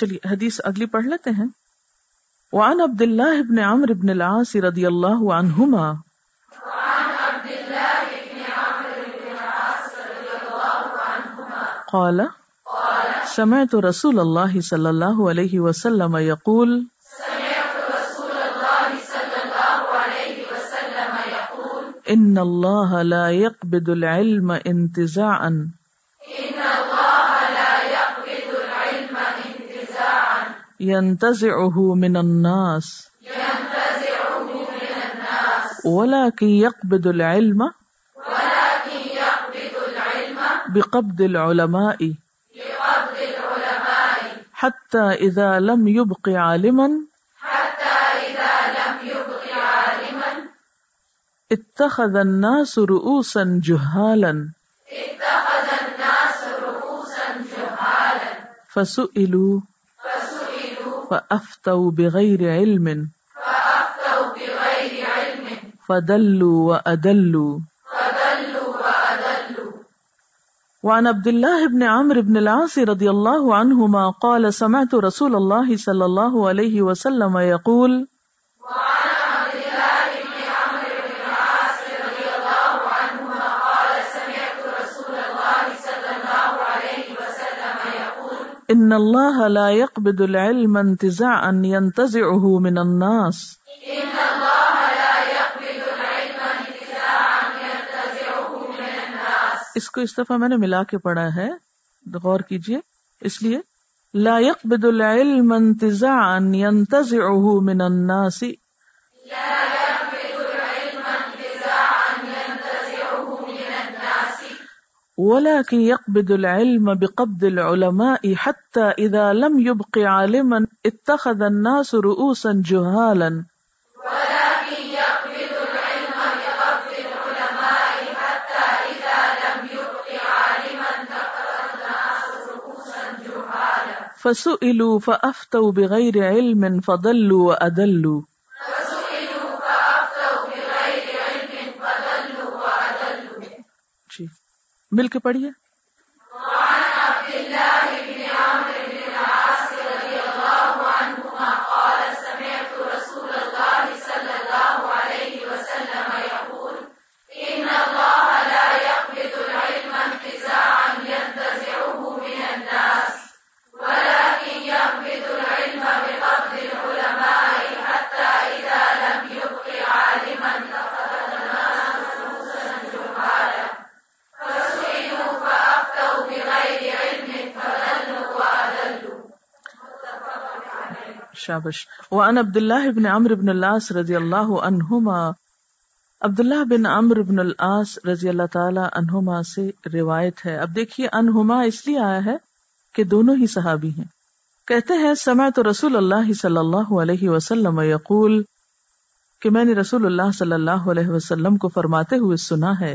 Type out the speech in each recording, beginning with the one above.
چلیے، حدیث اگلی پڑھ لیتے ہیں۔ وعن عبد الله بن عمرو بن العاص رضي الله عنهما قال، سمعت رسول الله صلى الله عليه وسلم يقول ان الله لا يقبض العلم انتزاعا۔ ينتزعه من الناس. ولكن يقبض العلم بقبض العلماء. حتى إذا لم يبق عالما اتخذ الناس رؤوسا جهالا. فسئلوا فأفتوا بغير علم. فأفتوا بغير علم فدلوا وأدلوا. وعن عبد الله بن عمرو بن العاص رضي الله عنهما قال سمعت رسول الله صلى الله عليه وسلم يقول وعن ان الله لا يقبض العلم انتزاعا ينتزعه من الناس ان اللہ لا يقبض العلم انتزاعا ينتزعه من الناس۔ اس کو اس دفعہ میں نے ملا کے پڑھا ہے، غور کیجیے۔ اس لیے، لا يقبض العلم انتزاعا ينتزعه من الناس۔ لا ولكن يقبض العلم بقبض العلماء حتى إذا لم يبق عالما اتخذ الناس رؤوسا جهالا. فسئلوا فأفتوا بغير علم فضلوا وأدلوا. جی. مل کے پڑھیے۔ شابش. وعن عبد الله بن عمرو بن العاص رضی اللہ عنہما. عبداللہ بن عمرو بن العاص رضی اللہ تعالی عنہما سے روایت ہے. اب دیکھیے انہما اس لیے آیا ہے کہ دونوں ہی صحابی ہیں. کہتے ہیں، سمعت رسول اللہ صلی اللہ علیہ وسلم یقول، کہ میں نے رسول اللہ صلی اللہ علیہ وسلم کو فرماتے ہوئے سنا ہے،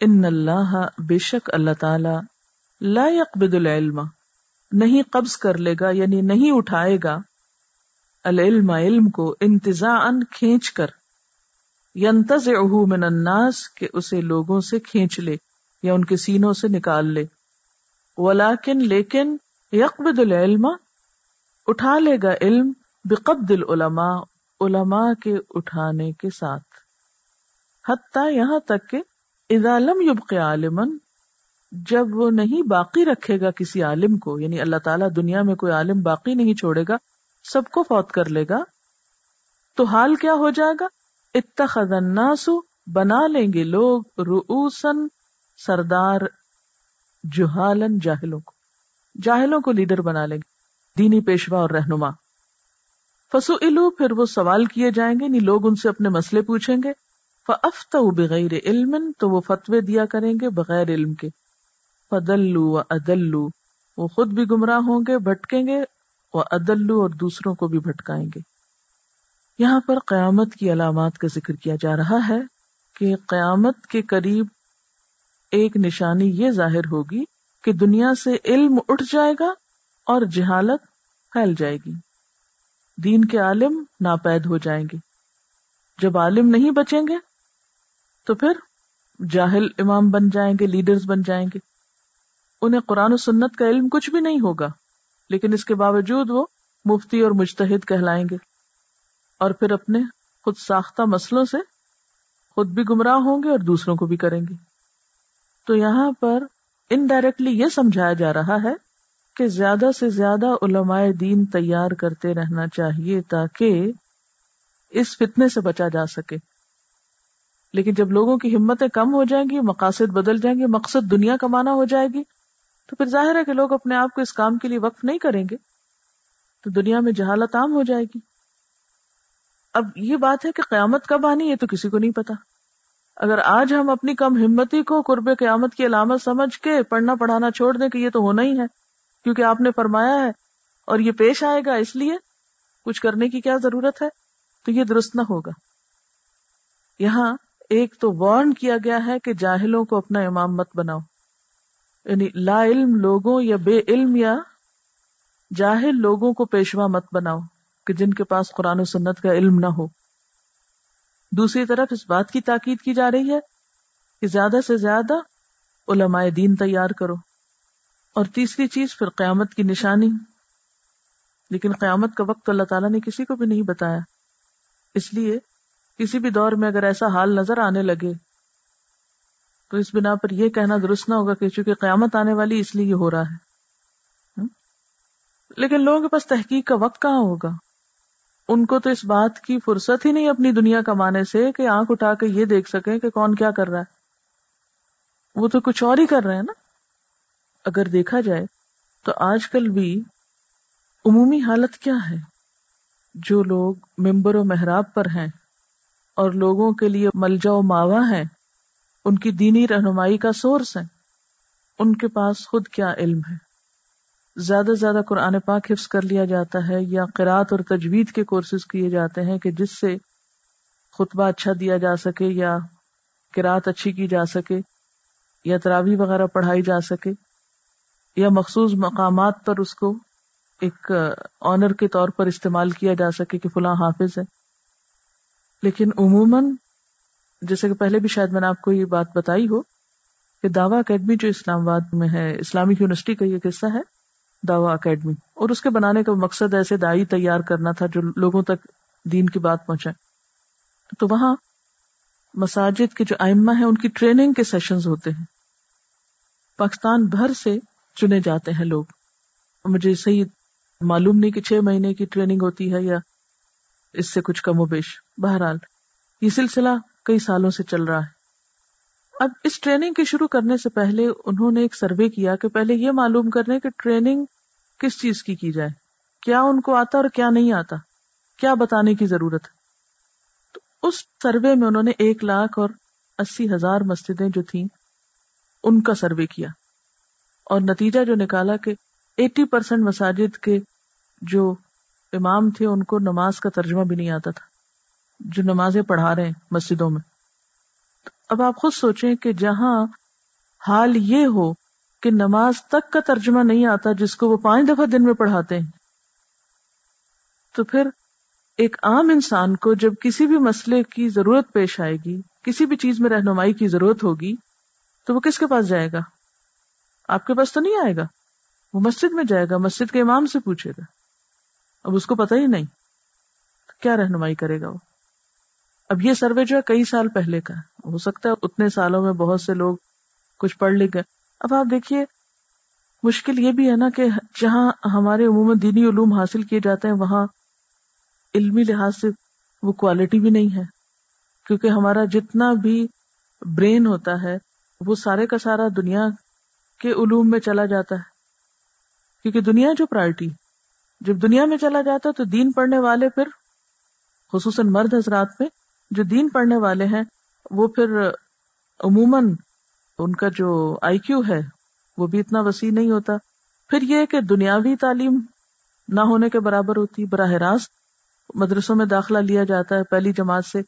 ان اللہ بے شک اللہ تعالی لا يقبض العلم، نہیں قبض کر لے گا یعنی نہیں اٹھائے گا العلم، علم کو انتظاً کھینچ کر ینتزعہ من الناس کہ اسے لوگوں سے کھینچ لے یا ان کے سینوں سے نکال لے۔ ولیکن، لیکن یقبض العلم، اٹھا لے گا علم بقبض العلماء، علماء کے اٹھانے کے ساتھ۔ حتیٰ یہاں تک کہ اذا لم یبق عالمن جب وہ نہیں باقی رکھے گا کسی عالم کو یعنی اللہ تعالیٰ دنیا میں کوئی عالم باقی نہیں چھوڑے گا سب کو فوت کر لے گا تو حال کیا ہو جائے گا؟ اتخذ الناس بنا لیں گے لوگ رؤوسن سردار جہالن جاہلوں کو۔ جاہلوں کو لیڈر بنا لیں گے، دینی پیشوا اور رہنما۔ فسو پھر وہ سوال کیے جائیں گے نہیں لوگ ان سے اپنے مسئلے پوچھیں گے۔ فافت بغیر علم، تو وہ فتوے دیا کریں گے بغیر علم کے۔ فدلو و ادلو وہ خود بھی گمراہ ہوں گے، بھٹکیں گے وہ ادلو اور دوسروں کو بھی بھٹکائیں گے۔ یہاں پر قیامت کی علامات کا ذکر کیا جا رہا ہے کہ قیامت کے قریب ایک نشانی یہ ظاہر ہوگی کہ دنیا سے علم اٹھ جائے گا اور جہالت پھیل جائے گی۔ دین کے عالم ناپید ہو جائیں گے۔ جب عالم نہیں بچیں گے تو پھر جاہل امام بن جائیں گے، لیڈرز بن جائیں گے۔ انہیں قرآن و سنت کا علم کچھ بھی نہیں ہوگا۔ لیکن اس کے باوجود وہ مفتی اور مجتہد کہلائیں گے اور پھر اپنے خود ساختہ مسلوں سے خود بھی گمراہ ہوں گے اور دوسروں کو بھی کریں گے۔ تو یہاں پر انڈائریکٹلی یہ سمجھایا جا رہا ہے کہ زیادہ سے زیادہ علماء دین تیار کرتے رہنا چاہیے تاکہ اس فتنے سے بچا جا سکے۔ لیکن جب لوگوں کی ہمتیں کم ہو جائیں گی، مقاصد بدل جائیں گے، مقصد دنیا کمانا ہو جائے گی تو پھر ظاہر ہے کہ لوگ اپنے آپ کو اس کام کے لیے وقف نہیں کریں گے، تو دنیا میں جہالت عام ہو جائے گی۔ اب یہ بات ہے کہ قیامت کب آنی ہے تو کسی کو نہیں پتا۔ اگر آج ہم اپنی کم ہمتی کو قرب قیامت کی علامت سمجھ کے پڑھنا پڑھانا چھوڑ دیں کہ یہ تو ہونا ہی ہے، کیونکہ آپ نے فرمایا ہے اور یہ پیش آئے گا اس لیے کچھ کرنے کی کیا ضرورت ہے؟ تو یہ درست نہ ہوگا۔ یہاں ایک تو وارن کیا گیا ہے کہ جاہلوں کو اپنا امام مت بناؤ۔ یعنی لا علم لوگوں یا بے علم یا جاہل لوگوں کو پیشوا مت بناؤ کہ جن کے پاس قرآن و سنت کا علم نہ ہو۔ دوسری طرف اس بات کی تاکید کی جا رہی ہے کہ زیادہ سے زیادہ علماء دین تیار کرو۔ اور تیسری چیز پھر قیامت کی نشانی۔ لیکن قیامت کا وقت اللہ تعالیٰ نے کسی کو بھی نہیں بتایا۔ اس لیے کسی بھی دور میں اگر ایسا حال نظر آنے لگے تو اس بنا پر یہ کہنا درست نہ ہوگا کہ چونکہ قیامت آنے والی اس لیے یہ ہو رہا ہے۔ لیکن لوگوں کے پاس تحقیق کا وقت کہاں ہوگا؟ ان کو تو اس بات کی فرصت ہی نہیں اپنی دنیا کمانے سے کہ آنکھ اٹھا کے یہ دیکھ سکیں کہ کون کیا کر رہا ہے۔ وہ تو کچھ اور ہی کر رہے ہیں نا۔ اگر دیکھا جائے تو آج کل بھی عمومی حالت کیا ہے؟ جو لوگ ممبر و محراب پر ہیں اور لوگوں کے لیے ملجا و ماوا ہے ان کی دینی رہنمائی کا سورس ہے۔ ان کے پاس خود کیا علم ہے؟ زیادہ سے زیادہ قرآن پاک حفظ کر لیا جاتا ہے یا قرآت اور تجوید کے کورسز کیے جاتے ہیں کہ جس سے خطبہ اچھا دیا جا سکے یا قرآت اچھی کی جا سکے یا تراوی وغیرہ پڑھائی جا سکے یا مخصوص مقامات پر اس کو ایک آنر کے طور پر استعمال کیا جا سکے کہ فلاں حافظ ہے۔ لیکن عموماً جیسے کہ پہلے بھی شاید میں نے آپ کو یہ بات بتائی ہو کہ دعوی اکیڈمی جو اسلام آباد میں ہے اسلامک یونیورسٹی کا یہ قصہ ہے، دعوی اکیڈمی۔ اور اس کے بنانے کا مقصد ایسے دائی تیار کرنا تھا جو لوگوں تک دین کی بات پہنچائے۔ تو وہاں مساجد کے جو ائمہ ہیں، ان کی ٹریننگ کے سیشنز ہوتے ہیں۔ پاکستان بھر سے چنے جاتے ہیں لوگ۔ مجھے صحیح معلوم نہیں کہ چھ مہینے کی ٹریننگ ہوتی ہے یا اس سے کچھ کم و بیش۔ بہرحال، یہ سلسلہ کئی سالوں سے چل رہا ہے۔ اب اس ٹریننگ کے شروع کرنے سے پہلے انہوں نے ایک سروے کیا کہ پہلے یہ معلوم کرنے کہ ٹریننگ کس چیز کی کی جائے، کیا ان کو آتا اور کیا نہیں آتا، کیا بتانے کی ضرورت تو اس سروے میں انہوں نے ایک لاکھ اور اسی ہزار مسجدیں جو تھیں، ان کا سروے کیا۔ اور نتیجہ جو نکالا کہ ایٹی پرسینٹ مساجد کے جو امام تھے، ان کو نماز کا ترجمہ بھی نہیں آتا تھا۔ جو نمازیں پڑھا رہے ہیں مسجدوں میں۔ اب آپ خود سوچیں کہ جہاں حال یہ ہو کہ نماز تک کا ترجمہ نہیں آتا جس کو وہ پانچ دفعہ دن میں پڑھاتے ہیں، تو پھر ایک عام انسان کو جب کسی بھی مسئلے کی ضرورت پیش آئے گی، کسی بھی چیز میں رہنمائی کی ضرورت ہوگی، تو وہ کس کے پاس جائے گا؟ آپ کے پاس تو نہیں آئے گا۔ وہ مسجد میں جائے گا، مسجد کے امام سے پوچھے گا۔ اب اس کو پتا ہی نہیں۔ کیا رہنمائی کرے گا وہ؟ اب یہ سروے جو ہے کئی سال پہلے کا ہو سکتا ہے اتنے سالوں میں بہت سے لوگ کچھ پڑھ لکھ گئے۔ اب آپ دیکھیے، مشکل یہ بھی ہے نا کہ جہاں ہمارے عموماً دینی علوم حاصل کیے جاتے ہیں، وہاں علمی لحاظ سے وہ کوالٹی بھی نہیں ہے۔ کیونکہ ہمارا جتنا بھی برین ہوتا ہے، وہ سارے کا سارا دنیا کے علوم میں چلا جاتا ہے۔ کیونکہ دنیا جو پرائرٹی جب دنیا میں چلا جاتا تو دین پڑھنے والے پھر خصوصاً مرد حضرات میں جو دین پڑھنے والے ہیں، وہ پھر عموماً ان کا جو آئی کیو ہے، وہ بھی اتنا وسیع نہیں ہوتا۔ پھر یہ کہ دنیاوی تعلیم نہ ہونے کے برابر ہوتی، براہ راست مدرسوں میں داخلہ لیا جاتا ہے پہلی جماعت سے۔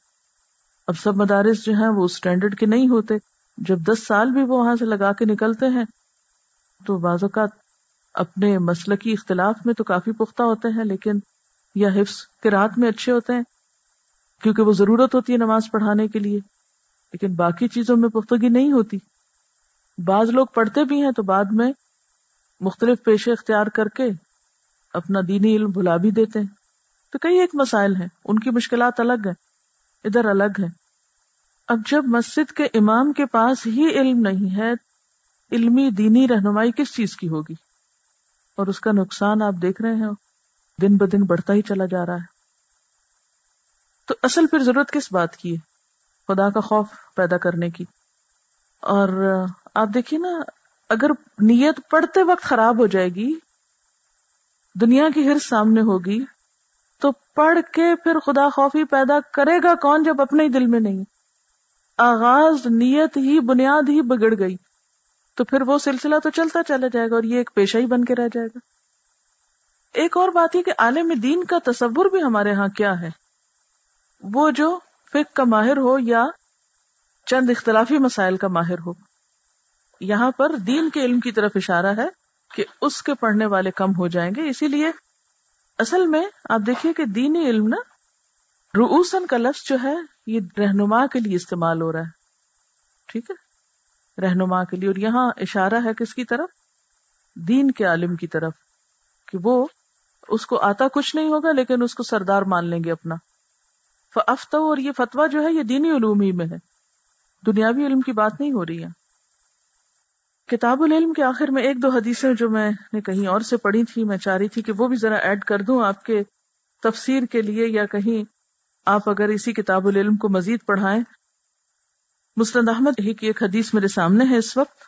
اب سب مدارس جو ہیں، وہ اسٹینڈرڈ کے نہیں ہوتے۔ جب دس سال بھی وہ وہاں سے لگا کے نکلتے ہیں، تو بعض اوقات اپنے مسلقی اختلاف میں تو کافی پختہ ہوتے ہیں، لیکن یا حفظ کے رات میں اچھے ہوتے ہیں کیونکہ وہ ضرورت ہوتی ہے نماز پڑھانے کے لیے، لیکن باقی چیزوں میں پختگی نہیں ہوتی۔ بعض لوگ پڑھتے بھی ہیں تو بعد میں مختلف پیشے اختیار کر کے اپنا دینی علم بھلا بھی دیتے ہیں۔ تو کئی ایک مسائل ہیں، ان کی مشکلات الگ ہیں، ادھر الگ ہے اب جب مسجد کے امام کے پاس ہی علم نہیں ہے، علمی دینی رہنمائی کس چیز کی ہوگی؟ اور اس کا نقصان آپ دیکھ رہے ہیں، دن ب دن بڑھتا ہی چلا جا رہا ہے۔ تو اصل پھر ضرورت کس بات کی ہے؟ خدا کا خوف پیدا کرنے کی۔ اور آپ دیکھیے نا، اگر نیت پڑھتے وقت خراب ہو جائے گی، دنیا کی ہر سامنے ہوگی، تو پڑھ کے پھر خدا خوفی پیدا کرے گا کون جب اپنے ہی دل میں نہیں؟ آغاز نیت ہی، بنیاد ہی بگڑ گئی۔ تو پھر وہ سلسلہ تو چلتا چلا جائے گا اور یہ ایک پیشہ ہی بن کے رہ جائے گا۔ ایک اور بات ہے کہ عالم دین کا تصور بھی ہمارے ہاں کیا ہے؟ وہ جو فک کا ماہر ہو یا چند اختلافی مسائل کا ماہر ہو۔ یہاں پر دین کے علم کی طرف اشارہ ہے کہ اس کے پڑھنے والے کم ہو جائیں گے۔ اسی لیے اصل میں آپ دیکھیے کہ دینی علم نا روسن کا لفظ جو ہے، یہ رہنما کے لیے استعمال ہو رہا ہے۔ ٹھیک ہے؟ رہنما کے لیے۔ اور یہاں اشارہ ہے کس کی طرف؟ دین کے عالم کی طرف، کہ وہ اس کو آتا کچھ نہیں ہوگا، لیکن اس کو سردار مان لیں گے اپنا۔ افتا اور یہ فتوا جو ہے یہ دینی علوم ہی میں ہے۔ دنیاوی علم کی بات نہیں ہو رہی ہے۔ کتاب العلم کے آخر میں ایک دو حدیثیں جو میں نے کہیں اور سے پڑھی تھی میں چاہ رہی تھی کہ وہ بھی ذرا ایڈ کر دوں آپ کے تفسیر کے لیے، یا کہیں آپ اگر اسی کتاب العلم کو مزید پڑھائیں۔ مسند احمد ہی کی ایک حدیث میرے سامنے ہے۔ اس وقت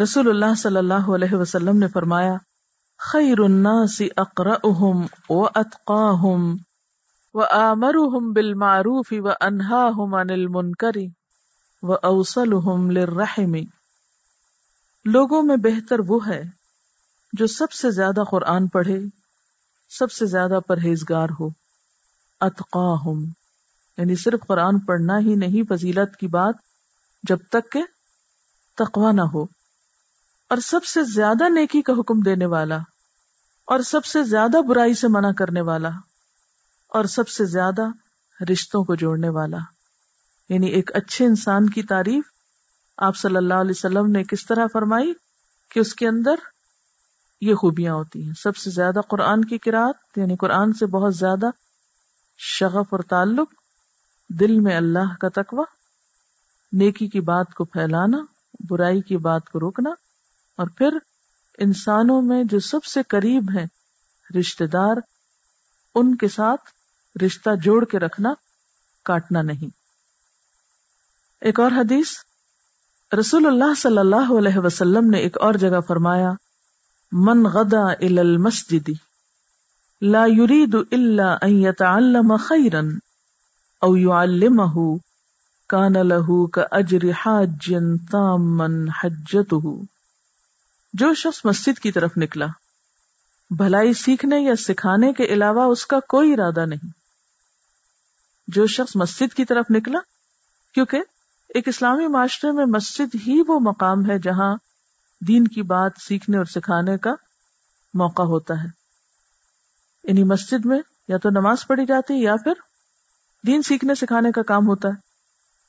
رسول اللہ صلی اللہ علیہ وسلم نے فرمایا، خیر الناس اقرأهم واتقاهم وآمرهم بالمعروف وانهاهم عن المنکر واوصلهم للرحم. لوگوں میں بہتر وہ ہے جو سب سے زیادہ قرآن پڑھے، سب سے زیادہ پرہیزگار ہو. اتقاہم یعنی صرف قرآن پڑھنا ہی نہیں، فضیلت کی بات، جب تک کہ تقوا نہ ہو. اور سب سے زیادہ نیکی کا حکم دینے والا، اور سب سے زیادہ برائی سے منع کرنے والا. اور سب سے زیادہ رشتوں کو جوڑنے والا۔ یعنی ایک اچھے انسان کی تعریف آپ صلی اللہ علیہ وسلم نے کس طرح فرمائی کہ اس کے اندر یہ خوبیاں ہوتی ہیں۔ سب سے زیادہ قرآن کی کراط یعنی قرآن سے بہت زیادہ شغف اور تعلق دل میں اللہ کا تقوی، نیکی کی بات کو پھیلانا، برائی کی بات کو روکنا، اور پھر انسانوں میں جو سب سے قریب ہیں رشتے دار، ان کے ساتھ رشتہ جوڑ کے رکھنا کاٹنا نہیں۔ ایک اور حدیث، رسول اللہ صلی اللہ علیہ وسلم نے ایک اور جگہ فرمایا، من غدا الى المسجد، لا يريد الا ان يتعلم خيرا او يعلمه كان له كاجر حاج تاما حجته۔ جو شخص مسجد کی طرف نکلا، بھلائی سیکھنے یا سکھانے کے علاوہ اس کا کوئی ارادہ نہیں۔ جو شخص مسجد کی طرف نکلا، کیونکہ ایک اسلامی معاشرے میں مسجد ہی وہ مقام ہے جہاں دین کی بات سیکھنے اور سکھانے کا موقع ہوتا ہے۔ انہیں مسجد میں یا تو نماز پڑھی جاتی یا پھر دین سیکھنے سکھانے کا کام ہوتا ہے۔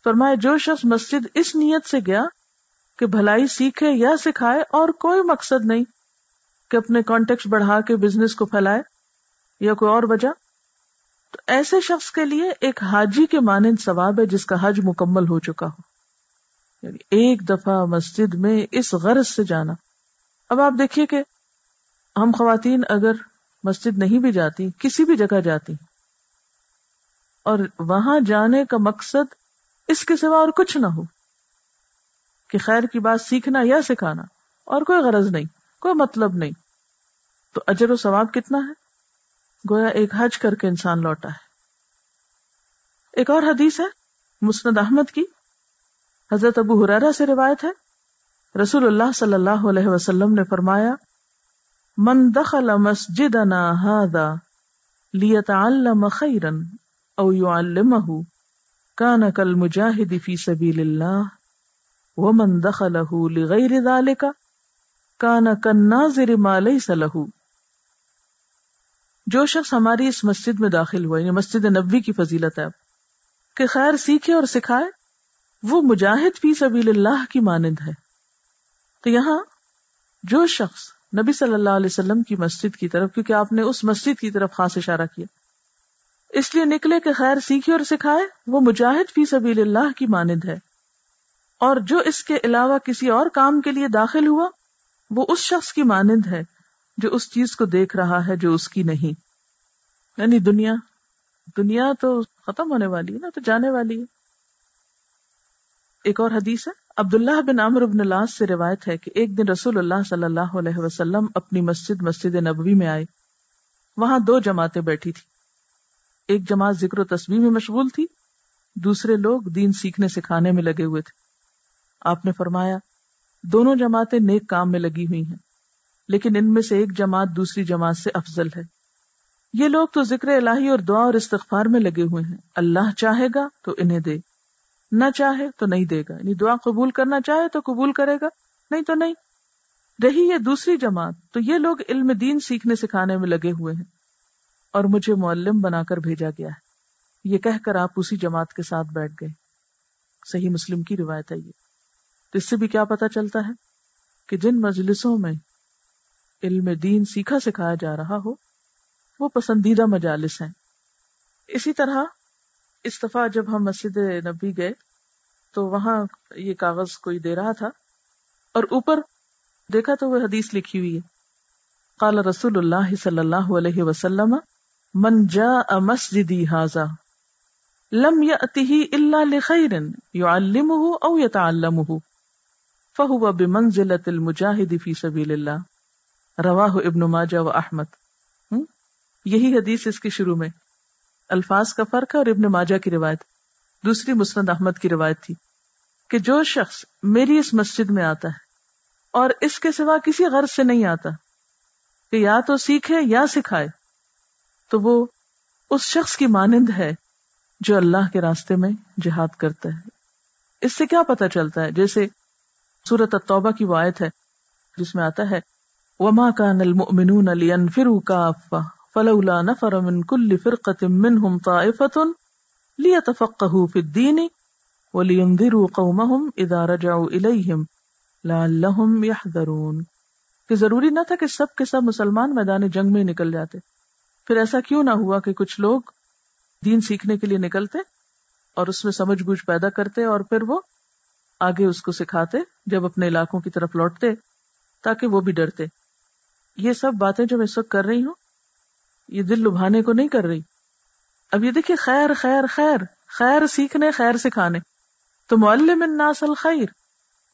فرمائے جو شخص مسجد اس نیت سے گیا کہ بھلائی سیکھے یا سکھائے، اور کوئی مقصد نہیں کہ اپنے کانٹیکٹ بڑھا کے بزنس کو پھیلائے یا کوئی اور وجہ تو ایسے شخص کے لیے ایک حاجی کے مانند ثواب ہے جس کا حج مکمل ہو چکا ہو۔ یعنی ایک دفعہ مسجد میں اس غرض سے جانا۔ اب آپ دیکھیے کہ ہم خواتین اگر مسجد نہیں بھی جاتی، کسی بھی جگہ جاتی اور وہاں جانے کا مقصد اس کے سوا اور کچھ نہ ہو، کہ خیر کی بات سیکھنا یا سکھانا، اور کوئی غرض نہیں، کوئی مطلب نہیں۔ تو اجر و ثواب کتنا ہے؟ گویا ایک حج کر کے انسان لوٹا ہے۔ ایک اور حدیث ہے، مسند احمد کی۔ حضرت ابو حرارا سے روایت ہے، رسول اللہ صلی اللہ علیہ وسلم نے فرمایا، من دخل مسجدنا هذا ليتعلم خيرا او يعلمه كان كالمجاهد في سبيل الله ومن دخله لغير ذلك كان كالناظر ما ليس له جو شخص ہماری اس مسجد میں داخل ہوا یعنی مسجد نبوی کی فضیلت ہے، کہ خیر سیکھے اور سکھائے، وہ مجاہد فی سبیل اللہ کی مانند ہے۔ تو یہاں جو شخص نبی صلی اللہ علیہ وسلم کی مسجد کی طرف، کیونکہ آپ نے اس مسجد کی طرف خاص اشارہ کیا، اس لیے نکلے کہ خیر سیکھے اور سکھائے، وہ مجاہد فی سبیل اللہ کی مانند ہے۔ اور جو اس کے علاوہ کسی اور کام کے لیے داخل ہوا، وہ اس شخص کی مانند ہے۔ جو اس چیز کو دیکھ رہا ہے جو اس کی نہیں۔ یعنی دنیا دنیا تو ختم ہونے والی ہے نا، تو جانے والی ہے۔ ایک اور حدیث ہے، عبداللہ بن عمر بن اللہ سے روایت ہے کہ ایک دن رسول اللہ صلی اللہ علیہ وسلم اپنی مسجد مسجد نبوی میں آئے۔ وہاں دو جماعتیں بیٹھی تھی ایک جماعت ذکر و تصویر میں مشغول تھی، دوسرے لوگ دین سیکھنے سکھانے میں لگے ہوئے تھے۔ آپ نے فرمایا، دونوں جماعتیں نیک کام میں لگی ہوئی ہیں۔ لیکن ان میں سے ایک جماعت دوسری جماعت سے افضل ہے۔ یہ لوگ تو ذکر الہی اور دعا اور استغفار میں لگے ہوئے ہیں۔ اللہ چاہے گا تو انہیں دے، نہ چاہے تو نہیں دے گا۔ یعنی دعا قبول کرنا چاہے تو قبول کرے گا، نہیں تو نہیں۔ رہی یہ دوسری جماعت، تو یہ لوگ علم دین سیکھنے سکھانے میں لگے ہوئے ہیں۔ اور مجھے معلم بنا کر بھیجا گیا ہے۔ یہ کہہ کر آپ اسی جماعت کے ساتھ بیٹھ گئے۔ صحیح مسلم کی روایت ہے یہ۔ تو اس سے بھی کیا پتا چلتا ہے کہ جن مجلسوں میں علم دین سیکھا سکھایا جا رہا ہو، وہ پسندیدہ مجالس ہیں۔ اسی طرح اس دفعہ جب ہم مسجد نبی گئے تو وہاں یہ کاغذ کوئی دے رہا تھا اور اوپر دیکھا تو وہ حدیث لکھی ہوئی ہے۔ قال رسول اللہ صلی اللہ علیہ وسلم، من جاء مسجدی حاضا لم یأتہ الا لخیر یعلمہ او یتعلمہ، فہو بمنزلت المجاہد فی سبیل اللہ۔ رواہ ابن ماجہ و احمد۔ یہی حدیث اس کے شروع میں۔ الفاظ کا فرق ہے اور ابن ماجہ کی روایت۔ دوسری مسند احمد کی روایت تھی کہ جو شخص میری اس مسجد میں آتا ہے اور اس کے سوا کسی غرض سے نہیں آتا کہ یا تو سیکھے یا سکھائے، تو وہ اس شخص کی مانند ہے جو اللہ کے راستے میں جہاد کرتا ہے۔ اس سے کیا پتا چلتا ہے؟ جیسے سورت التوبہ کی وایت ہے جس میں آتا ہے وما كان المؤمنون لينفروا كافة، فلولا نفر من كل فرقة منهم طائفة ليتفقهوا في الدين ولينذروا قومهم اذا رجعوا اليهم لعلهم يحذرون۔ کہ ضروری نہ تھا کہ سب کے سب مسلمان میدان جنگ میں نکل جاتے۔ پھر ایسا کیوں نہ ہوا کہ کچھ لوگ دین سیکھنے کے لیے نکلتے اور اس میں سمجھ بوجھ پیدا کرتے اور پھر وہ آگے اس کو سکھاتے، جب اپنے علاقوں کی طرف لوٹتے تاکہ وہ بھی ڈرتے۔ یہ سب باتیں جو میں اس وقت کر رہی ہوں، یہ دل لبھانے کو نہیں کر رہی۔ اب یہ دیکھیے، خیر خیر خیر خیر سیکھنے، خیر سکھانے۔ تو معلم الناس الخیر،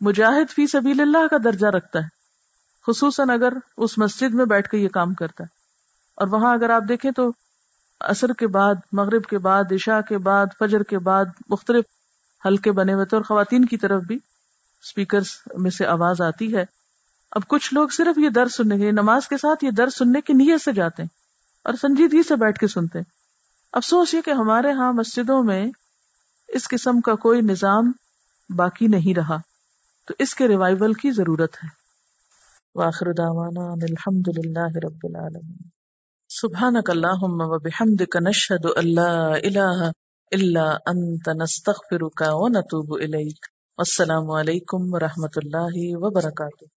مجاہد فی سبیل اللہ کا درجہ رکھتا ہے۔ خصوصاً اگر اس مسجد میں بیٹھ کے یہ کام کرتا ہے۔ اور وہاں اگر آپ دیکھیں تو اثر کے بعد، مغرب کے بعد، عشاء کے بعد، فجر کے بعد، مختلف ہلکے بنے ہوئے تھے۔ اور خواتین کی طرف بھی اسپیکر میں سے آواز آتی ہے۔ اب کچھ لوگ صرف یہ در سننے کے نماز کے ساتھ یہ در سننے کی نیت سے جاتے ہیں اور سنجیدگی سے بیٹھ کے سنتے ہیں۔ افسوس یہ کہ ہمارے ہاں مسجدوں میں اس قسم کا کوئی نظام باقی نہیں رہا۔ تو اس کے ریوائول کی ضرورت ہے۔ واخر دعوانا الحمد للہ رب العالمین۔ سبحانک اللہم و بحمدک نشہد اللہ الہ اللہ انت نستغفرک و نتوب الیک۔ السلام علیکم و رحمۃ اللہ وبرکاتہ۔